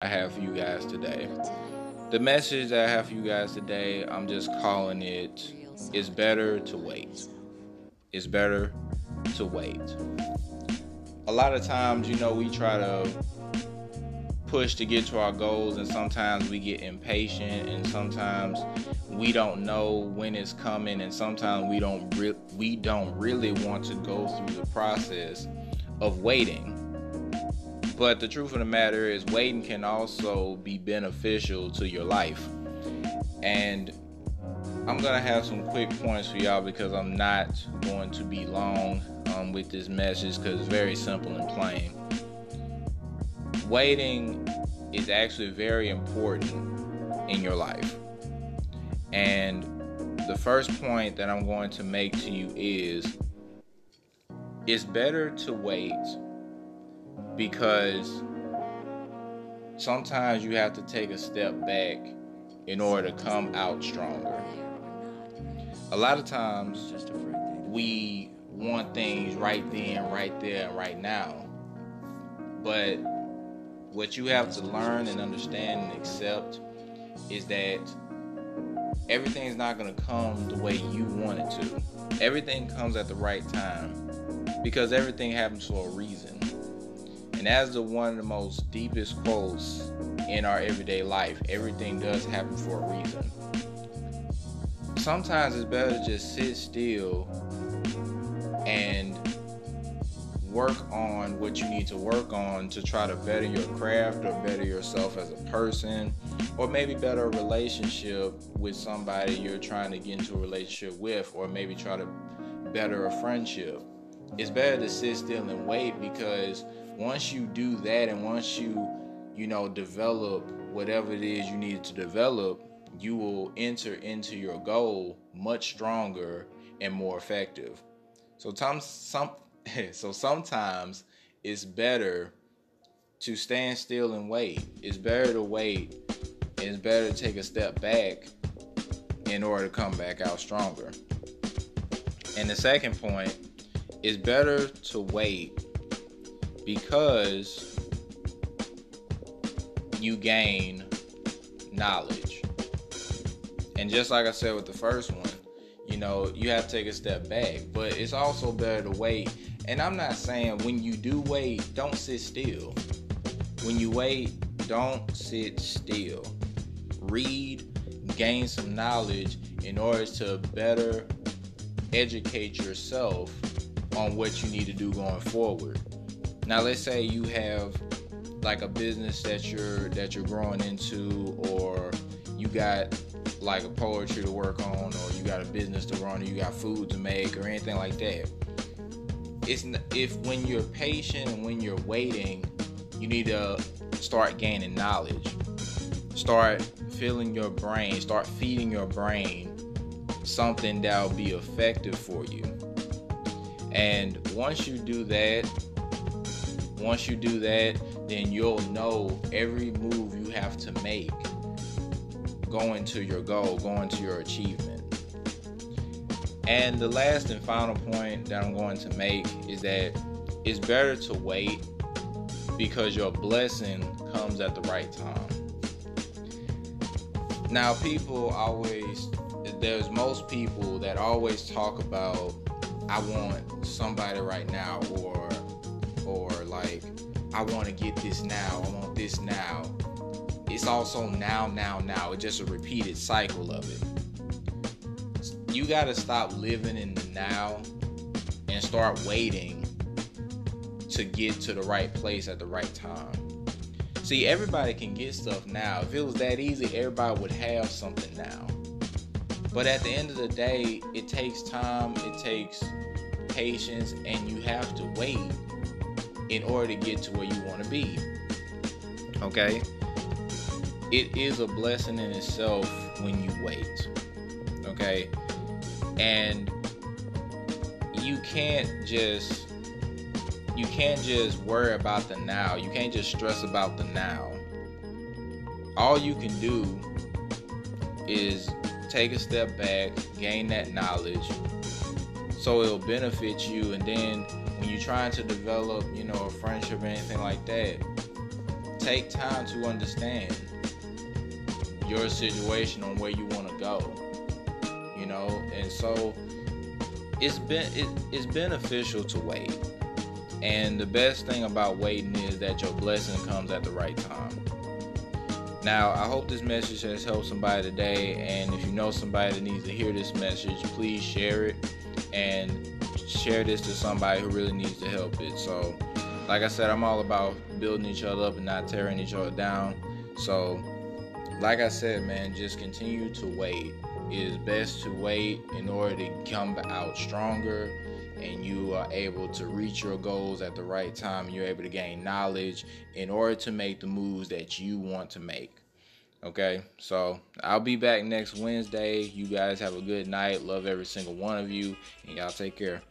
I have for you guys today. The message that I have for you guys today, I'm just calling it It's Better to Wait. It's better to wait. A lot of times, you know, we try to push to get to our goals, and sometimes we get impatient, and sometimes we don't know when it's coming, and sometimes we don't re- we don't really want to go through the process of waiting but the truth of the matter is, waiting can also be beneficial to your life. And I'm gonna have some quick points for y'all because I'm not going to be long um, with this message because it's very simple and plain. Waiting is actually very important in your life. And the first point that I'm going to make to you is it's better to wait because sometimes you have to take a step back in order to come out stronger. A lot of times we want things right then, right there, right now. But what you have to learn and understand and accept is that everything is not going to come the way you want it to. Everything comes at the right time because everything happens for a reason. And as the one of the most deepest quotes in our everyday life, everything does happen for a reason. Sometimes it's better to just sit still and work on what you need to work on to try to better your craft or better yourself as a person or maybe better a relationship with somebody you're trying to get into a relationship with or maybe try to better a friendship it's better to sit still and wait because once you do that and once you you know develop whatever it is you need to develop you will enter into your goal much stronger and more effective. So some so sometimes it's better to stand still and wait. It's better to wait and it's better to take a step back in order to come back out stronger. And the second point it's better to wait because you gain knowledge. And just like I said with the first one, you know, you have to take a step back, but it's also better to wait. And I'm not saying when you do wait, don't sit still. When you wait, don't sit still. Read, gain some knowledge in order to better educate yourself on what you need to do going forward. Now let's say you have like a business that you're that you're growing into or you got like a poetry to work on or you got a business to run or you got food to make or anything like that. It's if when you're patient and when you're waiting, you need to start gaining knowledge. Start filling your brain, start feeding your brain something that'll be effective for you. And once you do that, once you do that, then you'll know every move you have to make going to your goal, going to your achievement. And the last and final point that I'm going to make is that it's better to wait because your blessing comes at the right time. Now, people always, there's most people that always talk about, I want somebody right now, or or like I want to get this now, I want this now. It's also now, now, now. It's just a repeated cycle of it. You got to stop living in the now and start waiting to get to the right place at the right time. See, everybody can get stuff now. If it was that easy, everybody would have something now. But at the end of the day, it takes time, it takes patience, and you have to wait in order to get to where you want to be. Okay? It is a blessing in itself when you wait. Okay? And you can't just you can't just worry about the now. You can't just stress about the now. All you can do is take a step back, gain that knowledge so it'll benefit you and then when you're trying to develop, you know, a friendship or anything like that, take time to understand your situation on where you want to go. You know, and so it's been it, it's beneficial to wait. And the best thing about waiting is that your blessing comes at the right time. Now, I hope this message has helped somebody today. And if you know somebody that needs to hear this message, please share it and share this to somebody who really needs to help it. So, like I said, I'm all about building each other up and not tearing each other down. So, like I said, man, just continue to wait. It is best to wait in order to come out stronger and you are able to reach your goals at the right time. You're able to gain knowledge in order to make the moves that you want to make. Okay, so I'll be back next Wednesday. You guys have a good night. Love every single one of you, and y'all take care.